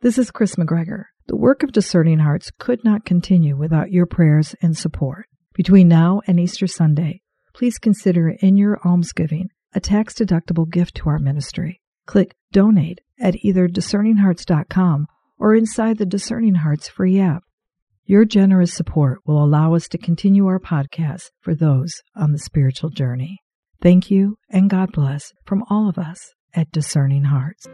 This is Kris McGregor. The work of Discerning Hearts could not continue without your prayers and support. Between now and Easter Sunday, please consider in your almsgiving a tax deductible gift to our ministry. Click donate at either discerninghearts.com or inside the Discerning Hearts free app. Your generous support will allow us to continue our podcast for those on the spiritual journey. Thank you and God bless from all of us at Discerning Hearts.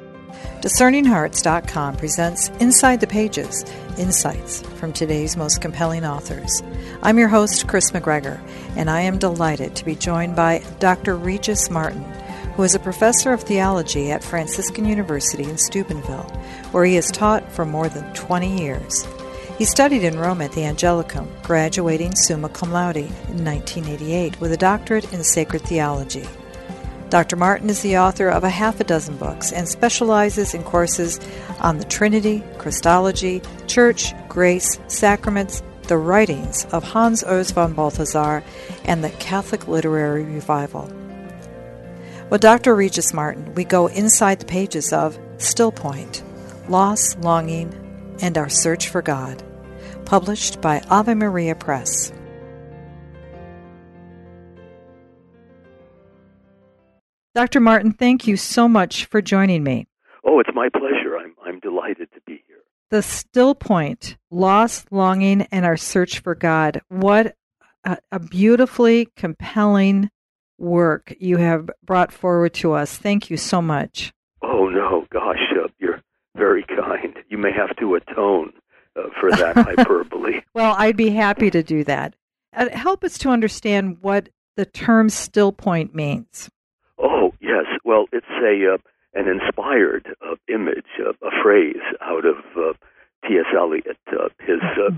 DiscerningHearts.com presents Inside the Pages Insights from today's most compelling authors. I'm your host, Kris McGregor, and I am delighted to be joined by Dr. Regis Martin, who is a professor of theology at Franciscan University in Steubenville, where he has taught for more than 20 years. He studied in Rome at the Angelicum, graduating summa cum laude in 1988 with a doctorate in sacred theology. Dr. Martin is the author of a half a dozen books and specializes in courses on the Trinity, Christology, Church, Grace, Sacraments, the writings of Hans Urs von Balthasar, and the Catholic Literary Revival. With Dr. Regis Martin, we go inside the pages of Still Point, Loss, Longing, and Our Search for God, published by Ave Maria Press. Dr. Martin, thank you so much for joining me. Oh, it's my pleasure. I'm, I'm delighted to be here. The still point, loss, longing, and our search for God. What a, a beautifully compelling work you have brought forward to us. Thank you so much. Oh, no, gosh, uh, you're very kind. You may have to atone uh, for that hyperbole. well, I'd be happy to do that. Uh, help us to understand what the term still point means. Oh yes, well it's a uh, an inspired uh, image, uh, a phrase out of uh, T.S. Eliot, uh, his uh,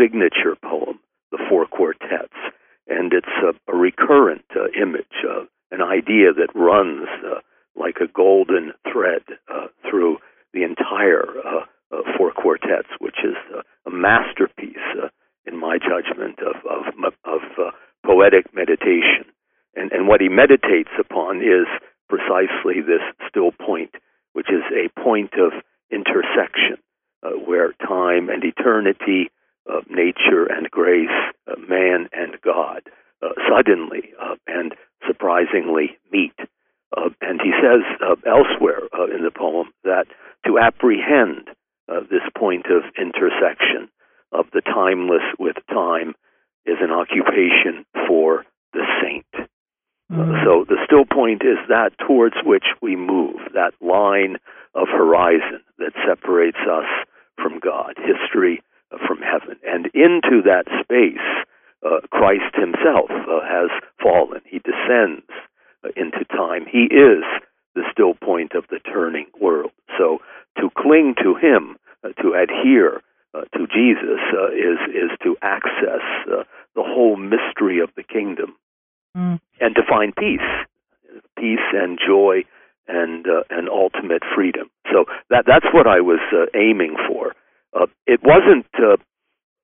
signature poem, The Four Quartets, and it's a, a recurrent uh, image, uh, an idea that runs uh, like a golden thread uh, through the entire uh, uh, Four Quartets, which is uh, a masterpiece, uh, in my judgment, of of, of uh, poetic meditation and, and what he meditates upon is precisely this still point, which is a point of intersection uh, where time and eternity, uh, nature and grace, uh, man and God uh, suddenly uh, and surprisingly meet. Uh, and he says elsewhere in the poem that to apprehend this point of intersection of the timeless with time is an occupation for the saint. Mm. So the still point is that towards which we move, that line of horizon that separates us from God, history uh, from heaven. And into that space, uh, Christ himself uh, has fallen. He descends uh, into time. He is the still point of the turning world. So to cling to him, uh, to adhere uh, to Jesus, is, is to access the whole mystery of the kingdom mm. And to find peace, peace and joy and uh, and ultimate freedom. So that that's what I was uh, aiming for. Uh, it wasn't uh,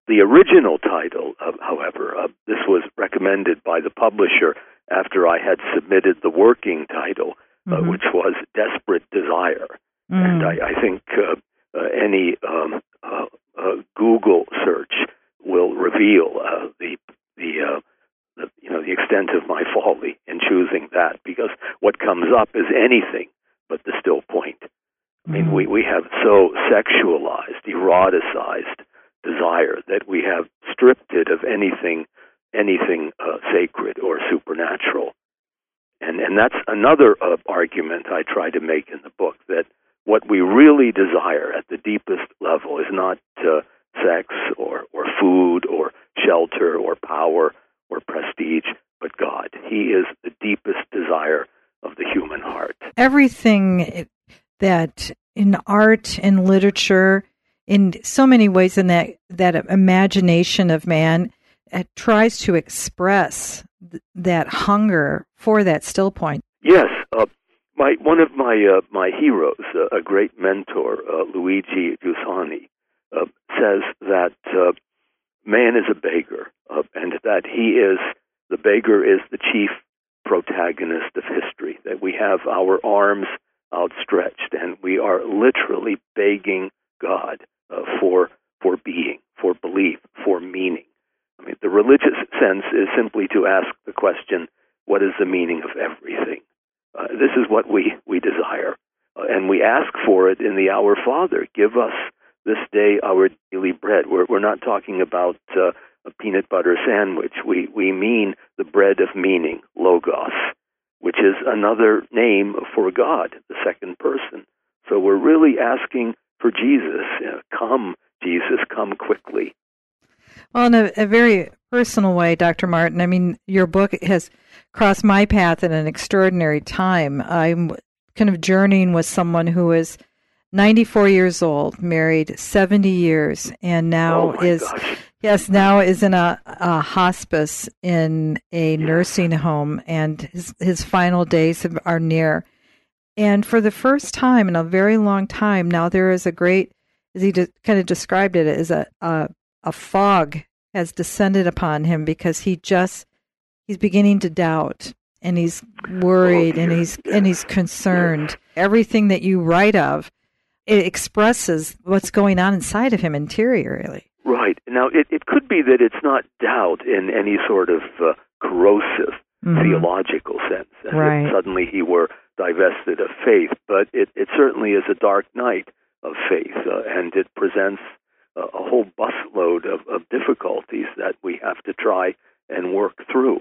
the original title, uh, however. Uh, this was recommended by the publisher after I had submitted the working title, uh, mm-hmm. which was "Desperate Desire," mm. and I, I think uh, uh, any um, uh, uh, Google search will reveal uh, the the, extent of my folly in choosing that because what comes up is anything but the still point. I mean, we we have so sexualized, eroticized desire that we have stripped it of anything anything uh, sacred or supernatural. And and that's another uh, argument I try to make in the book that what we really desire at the deepest level is not uh, sex or or food or shelter or power or prestige, but God. He is the deepest desire of the human heart. Everything that in art and literature, in so many ways, in that that imagination of man, it tries to express th- that hunger for that still point. Yes, uh, my one of my uh, my heroes, uh, a great mentor, uh, Luigi Giussani, uh, says that uh, man is a beggar, uh, that he is the beggar is the chief protagonist of history. That we have our arms outstretched, and we are literally begging God, uh, for for being, for belief, for meaning. I mean, the religious sense is simply to ask the question, what is the meaning of everything? Uh, this is what we, we desire. Uh, and we ask for it in the Our Father. Give us this day our daily bread. We're, we're not talking about uh, a peanut butter sandwich. We, we mean the bread of meaning, logos, which is another name for God, the second person. So we're really asking for Jesus. Uh, come, Jesus, come quickly. Well, in a, a, very personal way, Dr. Martin, I mean, your book has crossed my path in an extraordinary time. I'm kind of journeying with someone who is 94 years old, married 70 years, and now oh is gosh. Yes, now is in a, a hospice in a nursing home, and his his final days are near. And for the first time in a very long time, now there is a great, as he de- kind of described it, as a, a a fog has descended upon him because he just he's beginning to doubt and he's worried and he's and he's concerned. Everything that you write of it expresses what's going on inside of him interiorly. Right. Now it it could be that it's not doubt in any sort of uh, corrosive mm-hmm. theological sense as right. if suddenly he were divested of faith, but it it certainly is a dark night of faith uh, and it presents a, a whole busload of, of difficulties that we have to try and work through.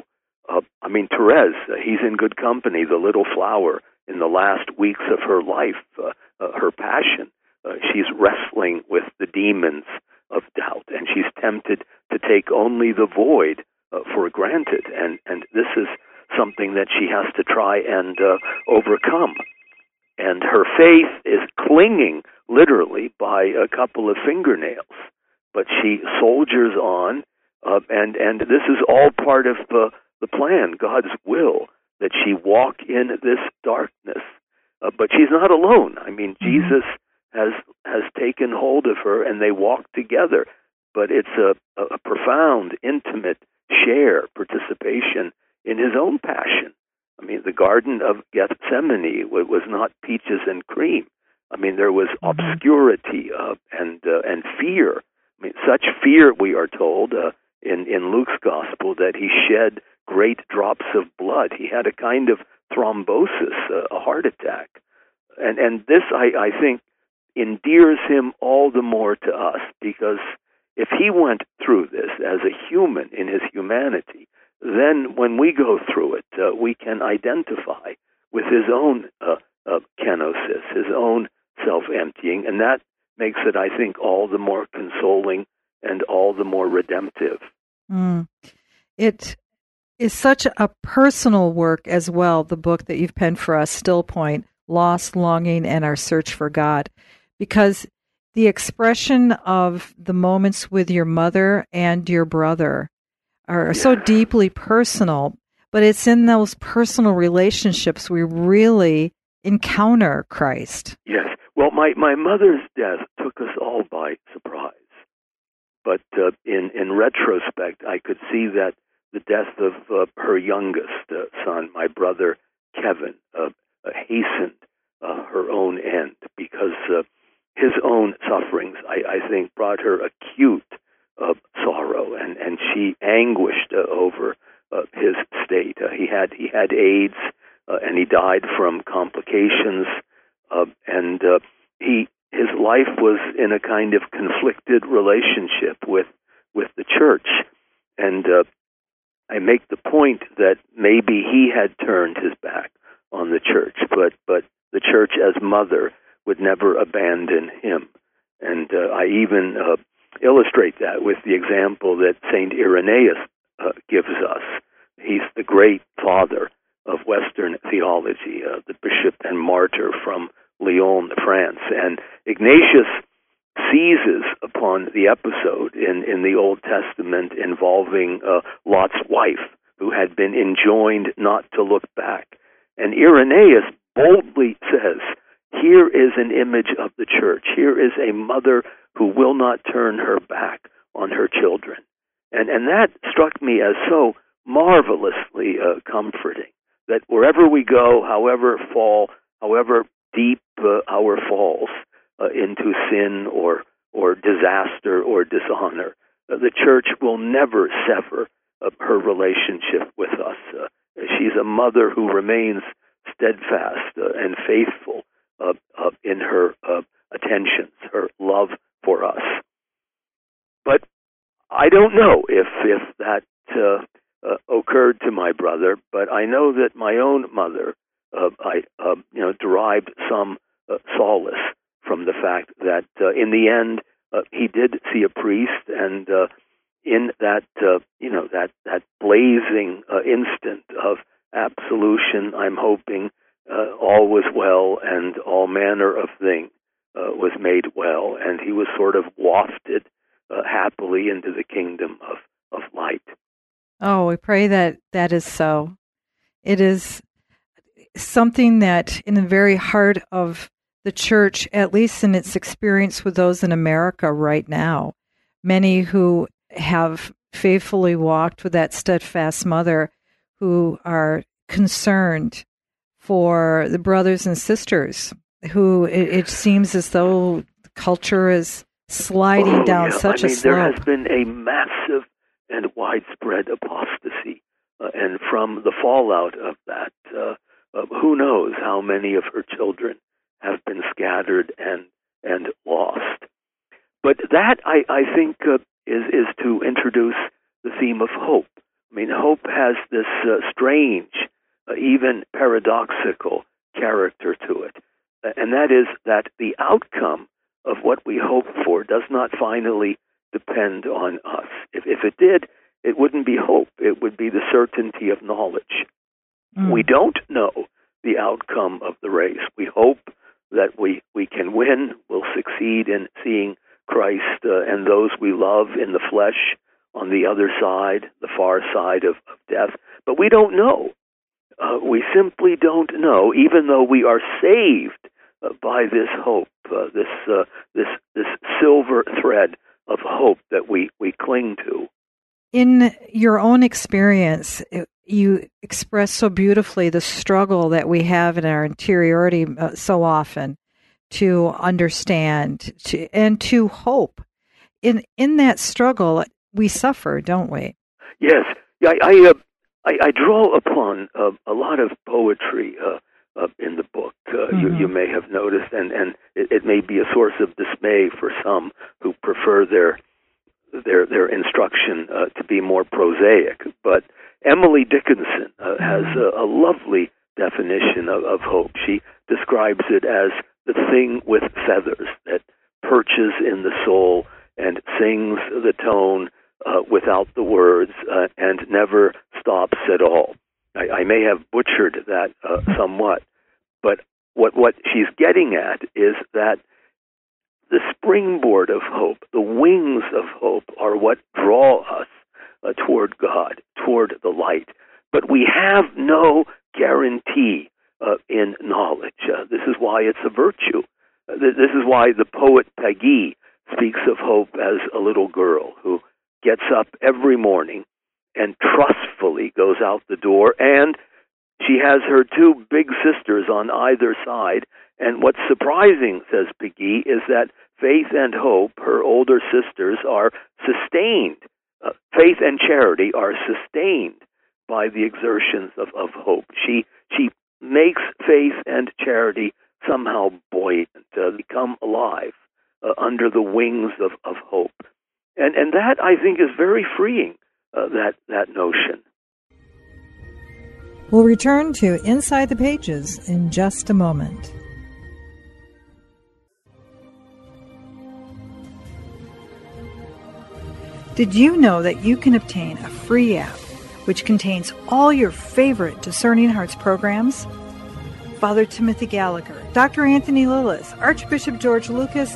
Uh, I mean, Therese, uh, he's in good company, the little flower in the last weeks of her life, uh, uh, her passion. Uh, she's wrestling with the demons of doubt, and she's tempted to take only the void uh, for granted. And, and this is something that she has to try and uh, overcome. And her faith is clinging literally by a couple of fingernails, but she soldiers on, uh, and and this is all part of the the plan, God's will, that she walk in this darkness. Uh, but she's not alone. I mean, mm-hmm. Jesus has has taken hold of her, and they walk together. But it's a, a profound, intimate share participation in his own passion. I mean, the Garden of Gethsemane was not peaches and cream. I mean, there was mm-hmm. obscurity uh, and uh, and fear. I mean, such fear we are told uh, in in Luke's gospel that he shed great drops of blood. He had a kind of thrombosis, uh, a heart attack, and and this I, I think endears him all the more to us because if he went through this as a human in his humanity, then when we go through it, uh, we can identify with his own uh, uh, kenosis, his own self emptying, and that makes it, I think, all the more consoling and all the more redemptive. Mm. It is such a personal work as well, the book that you've penned for us, Still Point Loss, Longing, and Our Search for God, because the expression of the moments with your mother and your brother are yeah. so deeply personal, but it's in those personal relationships we really encounter Christ. Yes. Well, my, my mother's death took us all by surprise. But uh, in, in retrospect, I could see that the death of uh, her youngest uh, son, my brother Kevin, uh, uh, hastened uh, her own end because his own sufferings, I, I think, brought her acute sorrow, and, and she anguished over his state. he had he had AIDS, and he died from complications uh, and uh, he his life was in a kind of conflicted relationship with with the church, and uh, I make the point that maybe he had turned his back on the church, but but the church as mother would never abandon him, and uh, I even uh, illustrate that with the example that Saint Irenaeus uh, gives us. He's the great father of Western theology, uh, the bishop and martyr from Lyon, France. And Ignatius seizes upon the episode in, in the Old Testament involving uh, Lot's wife, who had been enjoined not to look back. And Irenaeus boldly says, Here is an image of the church. Here is a mother who will not turn her back on her children. And, and that struck me as so marvelously uh, comforting that wherever we go, however fall, however deep uh, our falls, uh, into sin or or disaster or dishonor. Uh, the church will never sever her relationship with us. Uh, she's a mother who remains steadfast uh, and faithful uh, in her uh, attentions, her love for us. But I don't know if if that uh, uh, occurred to my brother, but I know that my own mother, uh, I uh, you know, derived some uh, solace from the fact that uh, in the end uh, he did see a priest, and uh, in that uh, you know that that blazing uh, instant of absolution, I'm hoping uh, all was well and all manner of thing uh, was made well, and he was sort of wafted uh, happily into the kingdom of of light. Oh, we pray that that is so. It is something that, in the very heart of the church, at least in its experience with those in America right now, many who have faithfully walked with that steadfast mother who are concerned for the brothers and sisters who it, it seems as though culture is sliding oh, down yeah. such I mean, a slope. There has been a massive and widespread apostasy, uh, and from the fallout of that, uh, uh, who knows how many of her children have been scattered and and lost. But that I, I think uh, is is to introduce the theme of hope. I mean, hope has this uh, strange, even paradoxical character to it, and that is that the outcome of what we hope for does not finally depend on us. If, if it did, it wouldn't be hope. It would be the certainty of knowledge. Mm. We don't know the outcome of the race. We hope that we, we can win, we'll succeed in seeing Christ uh, and those we love in the flesh on the other side, the far side of, of death. But we don't know. Uh, we simply don't know, even though we are saved uh, by this hope, uh, this uh, this this silver thread of hope that we we cling to. In your own experience, you express so beautifully the struggle that we have in our interiority uh, so often to understand to, and to hope. In in that struggle, we suffer, don't we? Yes, I I, uh, I, I draw upon uh, a lot of poetry uh, uh, in the book. Mm-hmm. You, you may have noticed, and and it, it may be a source of dismay for some who prefer their their their instruction uh, to be more prosaic. But Emily Dickinson uh, has a, a lovely definition of, of hope. She describes it as the thing with feathers that perches in the soul and sings the tone uh, without the words uh, and never stops at all. I, I may have butchered that uh, somewhat, but what what she's getting at is that the springboard of hope, the wings of hope, are what draw us uh, toward God, toward the light. But we have no guarantee uh, in knowledge. Uh, this is why it's a virtue. Uh, this is why the poet Péguy speaks of hope as a little girl who gets up every morning and trustfully goes out the door and she has her two big sisters on either side. And what's surprising, says Péguy, is that faith and hope, her older sisters, are sustained. Uh, faith and charity are sustained by the exertions of, of hope. She she makes faith and charity somehow buoyant, uh, become alive uh, under the wings of, of hope. And and that I think is very freeing. Uh, that that notion. We'll return to Inside the Pages in just a moment. Did you know that you can obtain a free app which contains all your favorite Discerning Hearts programs? Father Timothy Gallagher, Dr. Anthony Lilles, Archbishop George Lucas,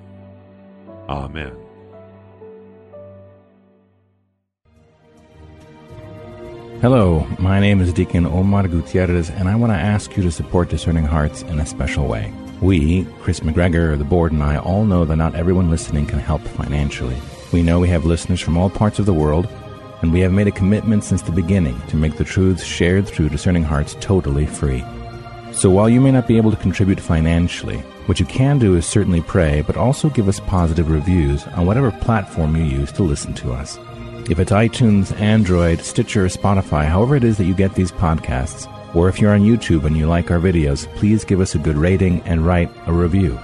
Amen. Hello, my name is Deacon Omar Gutierrez, and I want to ask you to support Discerning Hearts in a special way. We, Kris McGregor, the board, and I all know that not everyone listening can help financially. We know we have listeners from all parts of the world, and we have made a commitment since the beginning to make the truths shared through Discerning Hearts totally free. So while you may not be able to contribute financially, what you can do is certainly pray, but also give us positive reviews on whatever platform you use to listen to us. If it's iTunes, Android, Stitcher, Spotify, however it is that you get these podcasts, or if you're on YouTube and you like our videos, please give us a good rating and write a review.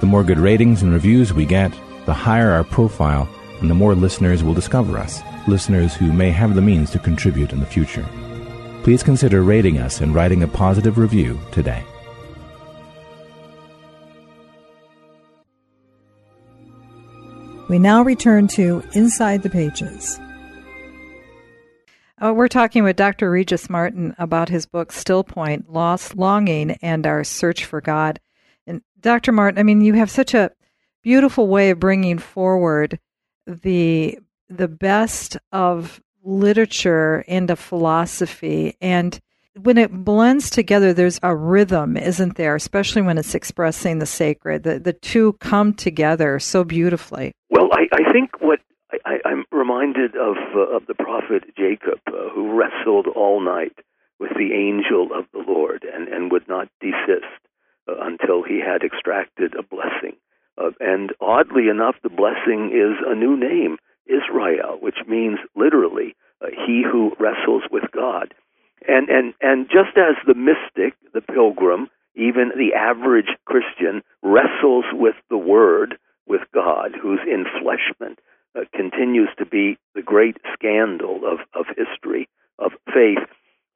The more good ratings and reviews we get, the higher our profile and the more listeners will discover us, listeners who may have the means to contribute in the future. Please consider rating us and writing a positive review today. We now return to Inside the Pages. Uh, we're talking with Dr. Regis Martin about his book Still Point Loss Longing and Our Search for God. And Dr. Martin, I mean, you have such a beautiful way of bringing forward the the best of literature and of philosophy and when it blends together there's a rhythm isn't there especially when it's expressing the sacred the, the two come together so beautifully well i, I think what I, am reminded of uh, of the prophet Jacob, uh, who wrestled all night with the angel of the Lord and, and would not desist uh, until he had extracted a blessing. Uh, and oddly enough, the blessing is a new name, Israel, which means literally uh, he who wrestles with God. And, and, and just as the mystic, the pilgrim, even the average Christian wrestles with the Word, with God, whose enfleshment uh, continues to be the great scandal of, of history, of faith,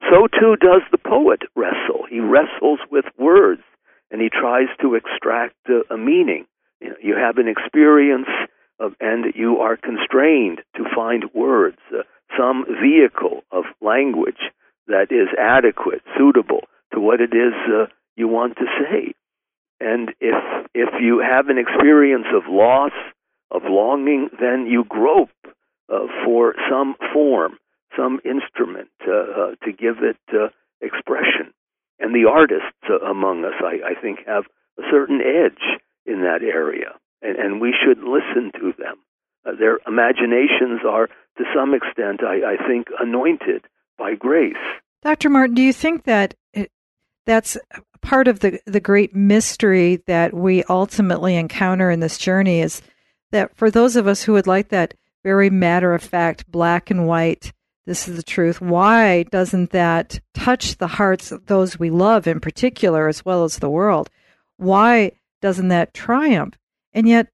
so too does the poet wrestle. He wrestles with words and he tries to extract uh, a meaning. You, know, you have an experience of, and you are constrained to find words, uh, some vehicle of language that is adequate, suitable to what it is uh, you want to say. And if if you have an experience of loss, of longing, then you grope uh, for some form, some instrument uh, uh, to give it uh, expression. And the artists uh, among us, I, I think, have a certain edge in that area, and, and we should listen to them. Their imaginations are, to some extent, I, I think, anointed by grace. Dr. Martin, do you think that it, that's part of the, the great mystery that we ultimately encounter in this journey is that for those of us who would like that very matter of fact, black and white, this is the truth, why doesn't that touch the hearts of those we love in particular, as well as the world? Why doesn't that triumph? And yet,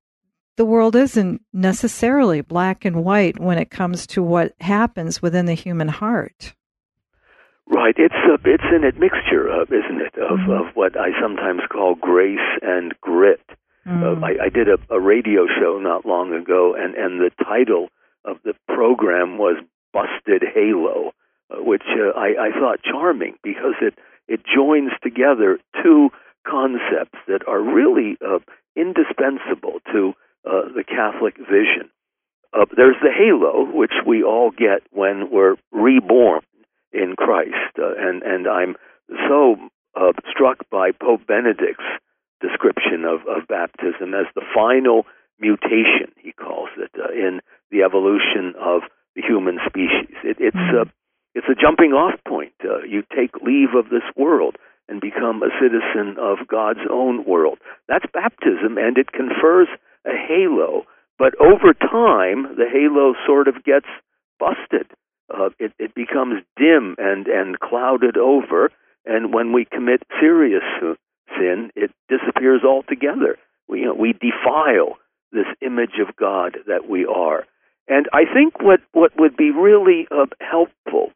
the world isn't necessarily black and white when it comes to what happens within the human heart. Right. It's a, it's an admixture of, isn't it, of, mm-hmm. of what I sometimes call grace and grit. Mm. Uh, I, I did a, a radio show not long ago, and, and the title of the program was Busted Halo, uh, which uh, I, I thought charming because it, it joins together two concepts that are really uh, indispensable to uh, the Catholic vision. Uh, there's the halo, which we all get when we're reborn in Christ, uh, and and I'm so uh, struck by Pope Benedict's description of, of baptism as the final mutation, he calls it, uh, in the evolution of the human species. It, it's mm-hmm. uh, it's a jumping off point. Uh, you take leave of this world and become a citizen of God's own world. That's baptism, and it confers a halo. But over time, the halo sort of gets busted. Uh, it, it becomes dim and, and clouded over, and when we commit serious sin, it disappears altogether. We, you know, we defile this image of God that we are. And I think what, what would be really uh, helpful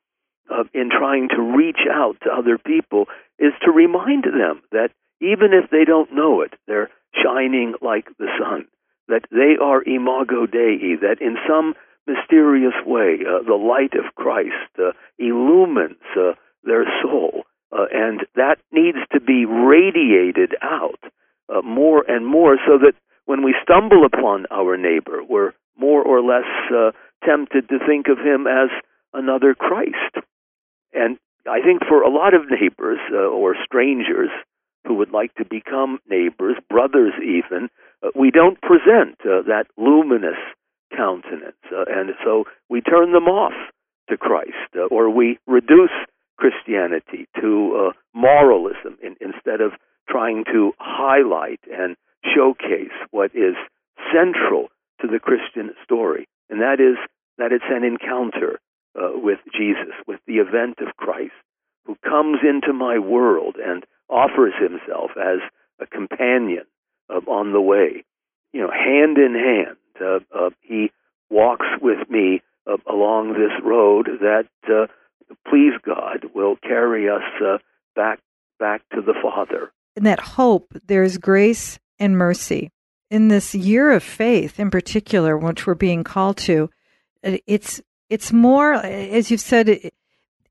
uh, in trying to reach out to other people is to remind them that even if they don't know it, they're shining like the sun, that they are imago Dei, that in some mysterious way uh, the light of Christ uh, illumines uh, their soul. Uh, and that needs to be radiated out uh, more and more so that when we stumble upon our neighbor, we're more or less uh, tempted to think of him as another Christ. And I think for a lot of neighbors or strangers who would like to become neighbors, brothers even, we don't present that luminous countenance. Uh, and so we turn them off to Christ, uh, or we reduce Christianity to uh, moralism in, instead of trying to highlight and showcase what is central to the Christian story, and that is that it's an encounter uh, with Jesus, with the event of Christ, who comes into my world and offers himself as a companion uh, on the way. You know, hand in hand, uh, uh he walks with me uh, along this road that, uh, please God, will carry us back back to the Father. In that hope, there's grace and mercy. In this year of faith, in particular, which we're being called to, it's it's more, as you've said, it,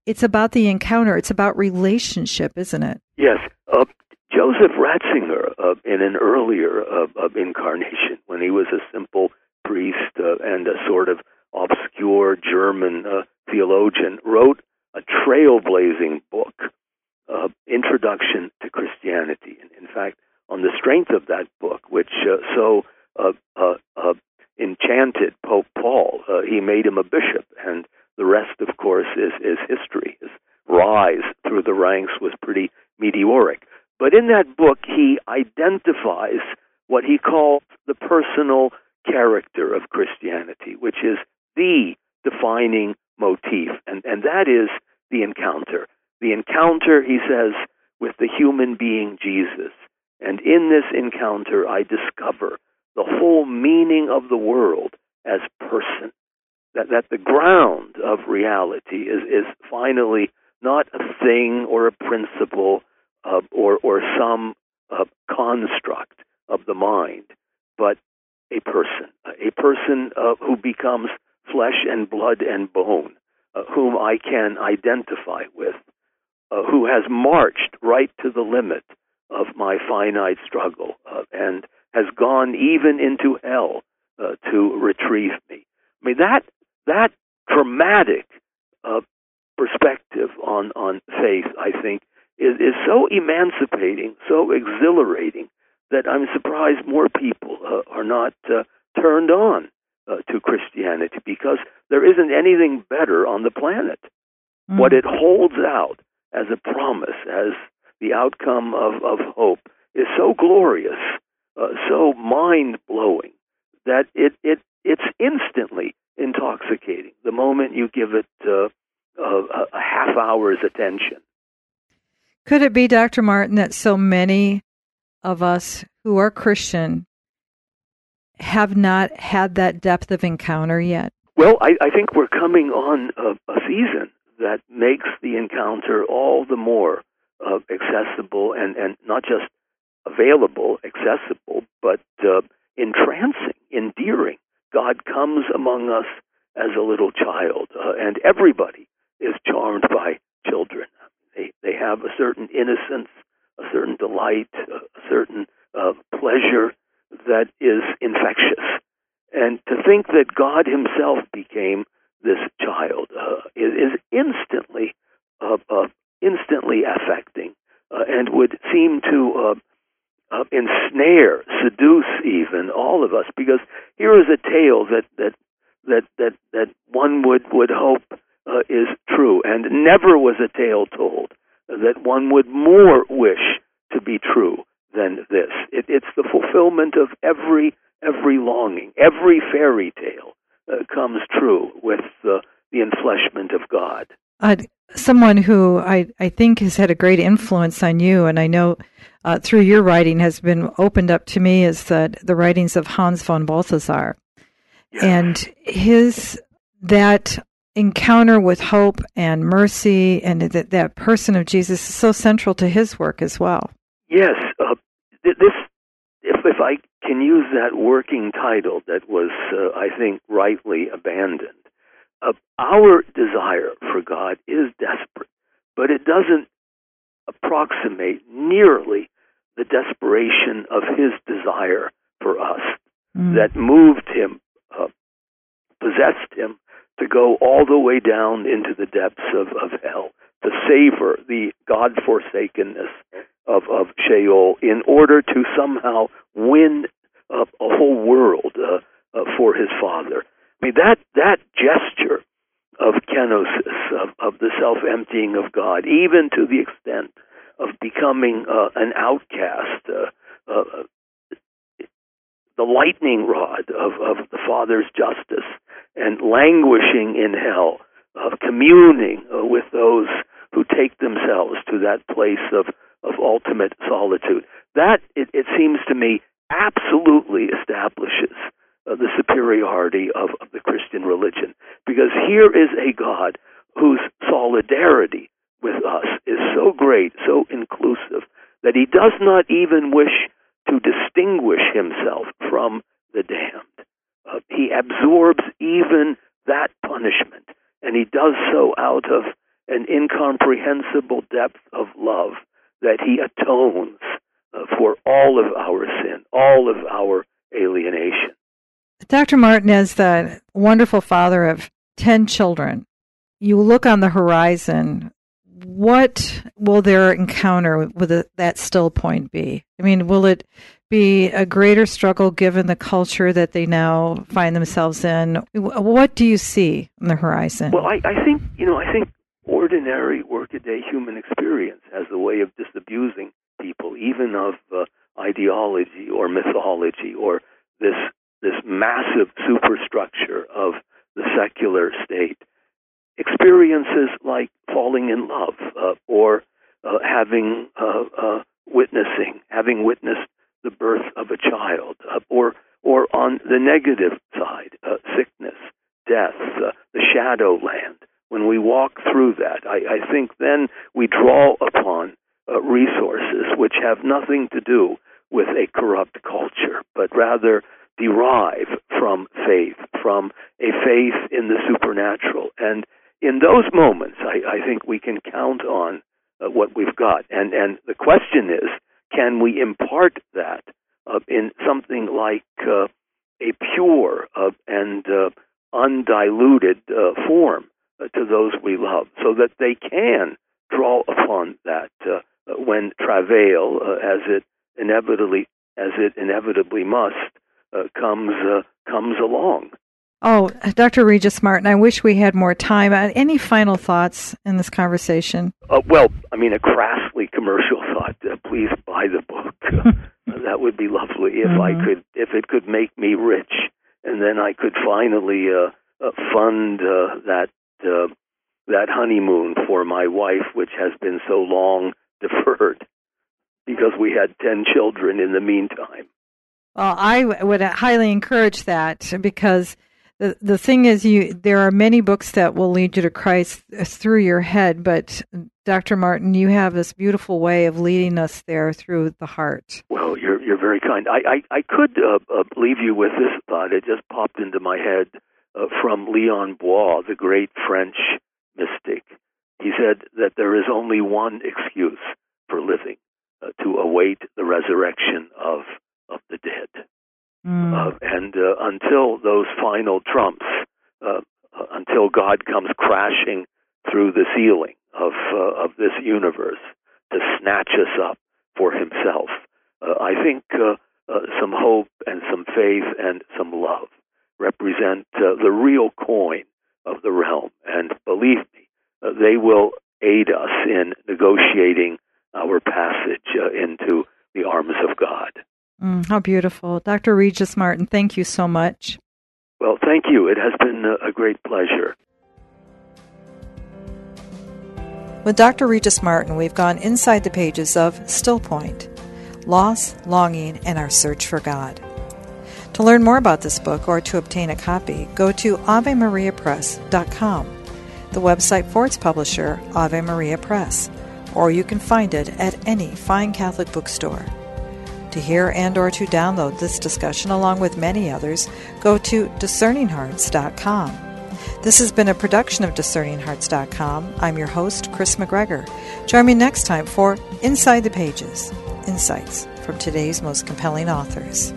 it's about the encounter. It's about relationship, isn't it? Yes. Uh, Joseph Ratzinger, uh, in an earlier uh, incarnation, when he was a simple priest uh, and a sort of obscure German uh, theologian, wrote a trailblazing book, uh, Introduction to Christianity. In fact, on the strength of that book, which so enchanted Pope Paul. Uh, he made him a bishop, and the rest, of course, is, is history. His rise through the ranks was pretty meteoric. But in that book, he identifies what he calls the personal character of Christianity, which is the defining motif, and, and that is the encounter. The encounter, he says, with the human being Jesus. And in this encounter, I discover the whole meaning of the world as person. That, that the ground of reality is, is finally not a thing or a principle uh, or, or some uh, construct of the mind, but a person, a person uh, who becomes flesh and blood and bone, uh, whom I can identify with, uh, who has marched right to the limit of my finite struggle uh, and has gone even into hell uh, to retrieve me. I mean that that dramatic uh, perspective on on faith, I think, is is so emancipating, so exhilarating that I'm surprised more people uh, are not uh, turned on uh, to Christianity because there isn't anything better on the planet. Mm. What it holds out as a promise, as the outcome of, of hope, is so glorious uh, so mind blowing that it, it it's instantly intoxicating the moment you give it uh, a, a half hour's attention. Could it be, Dr. Martin, that so many of us who are Christian have not had that depth of encounter yet? Well, I, I think we're coming on a, a, season that makes the encounter all the more uh, accessible and, and not just available, accessible, but uh, entrancing, endearing. God comes among us as a little child, uh, and everybody is charmed by children. They they have a certain innocence, a certain delight, a certain uh, pleasure that is infectious. And to think that God Himself became this child uh, is, instantly, uh, uh, instantly affecting, uh, and would seem to uh, ensnare, seduce even all of us. Because here is a tale that that that that that one would would hope is true, and never was a tale told that one would more wish to be true than this. It, it's the fulfillment of every every longing, every fairy tale uh, comes true with the the enfleshment of God. Uh, someone who I, I think has had a great influence on you, and I know uh, through your writing has been opened up to me is that the writings of Hans von Balthasar. Yes. And his that encounter with hope and mercy and that, that person of Jesus is so central to his work as well. Yes, uh, this if if I can use that working title that was uh, I think rightly abandoned. Uh, our desire for God is desperate, but it doesn't approximate nearly the desperation of His desire for us Mm. that moved Him, uh, possessed Him to go all the way down into the depths of, of hell to savor the God forsakenness of, of Sheol in order to somehow win a, a whole world uh, uh, for his father. I mean that that gesture of kenosis, of, of the self emptying of God, even to the extent of becoming uh, an outcast, uh, uh, the lightning rod of, of the Father's justice, and languishing in hell, of communing uh, with those who take themselves to that place of, of ultimate solitude. That, it, it seems to me, absolutely establishes uh, the superiority of, of the Christian religion. Because here is a God whose solidarity with us is so great, so inclusive, that he does not even wish to distinguish himself from the damned. He absorbs even that punishment, and he does so out of an incomprehensible depth of love that he atones uh, for all of our sin, all of our alienation. Dr. Martin, as the wonderful father of 10 children, you look on the horizon. What will their encounter with that still point be? I mean, will it be a greater struggle given the culture that they now find themselves in? What do you see on the horizon? Well, I, I think, you know, I think ordinary workaday human experience has a way of disabusing people, even of uh, ideology or mythology or this this massive superstructure of the secular state. Experiences like falling in love uh, or uh, having uh, uh, witnessing, having witnessed the birth of a child, uh, or or on the negative side, uh, sickness, death, uh, the shadow land. When we walk through that, I, I think then we draw upon uh, resources which have nothing to do with a corrupt culture, but rather derive from faith, from a faith in the supernatural. And in those moments, I, I think we can count on uh, what we've got. And and the question is, can we impart that uh, in something like uh, a pure uh, and uh, undiluted uh, form uh, to those we love, so that they can draw upon that when travail, as it inevitably as it inevitably must, comes comes along. Oh, Dr. Regis Martin, I wish we had more time. Uh, Any final thoughts in this conversation? Uh, well, I mean, a crassly commercial thought. Uh, please buy the book. Uh, that would be lovely if I Mhm. could, if it could make me rich, and then I could finally uh, uh, fund uh, that uh, that honeymoon for my wife, which has been so long deferred because we had ten children in the meantime. Well, I would highly encourage that because the the thing is, you there are many books that will lead you to Christ through your head, but Dr. Martin, you have this beautiful way of leading us there through the heart. Well, you're you're very kind. I I, I could uh, uh, leave you with this thought. It just popped into my head uh, from Leon Bloy, the great French mystic. He said that there is only one excuse for living: uh, to await the resurrection of of the dead. Mm. Uh, and uh, until those final trumps, uh, uh, until God comes crashing through the ceiling of uh, of this universe to snatch us up for Himself, uh, I think some hope and some faith and some love represent the real coin of the realm. And believe me, they will aid us in negotiating our passage into the arms of God. Mm, how beautiful. Dr. Regis Martin, thank you so much. Well, thank you. It has been a a great pleasure. With Dr. Regis Martin, we've gone inside the pages of Still Point. Loss, Longing, and Our Search for God. To learn more about this book or to obtain a copy, go to AveMariaPress.com, the website for its publisher, Ave Maria Press, or you can find it at any fine Catholic bookstore. To hear and or to download this discussion along with many others, go to discerninghearts.com. This has been a production of discerninghearts.com. I'm your host, Kris McGregor. Join me next time for Inside the Pages Insights from today's most compelling authors.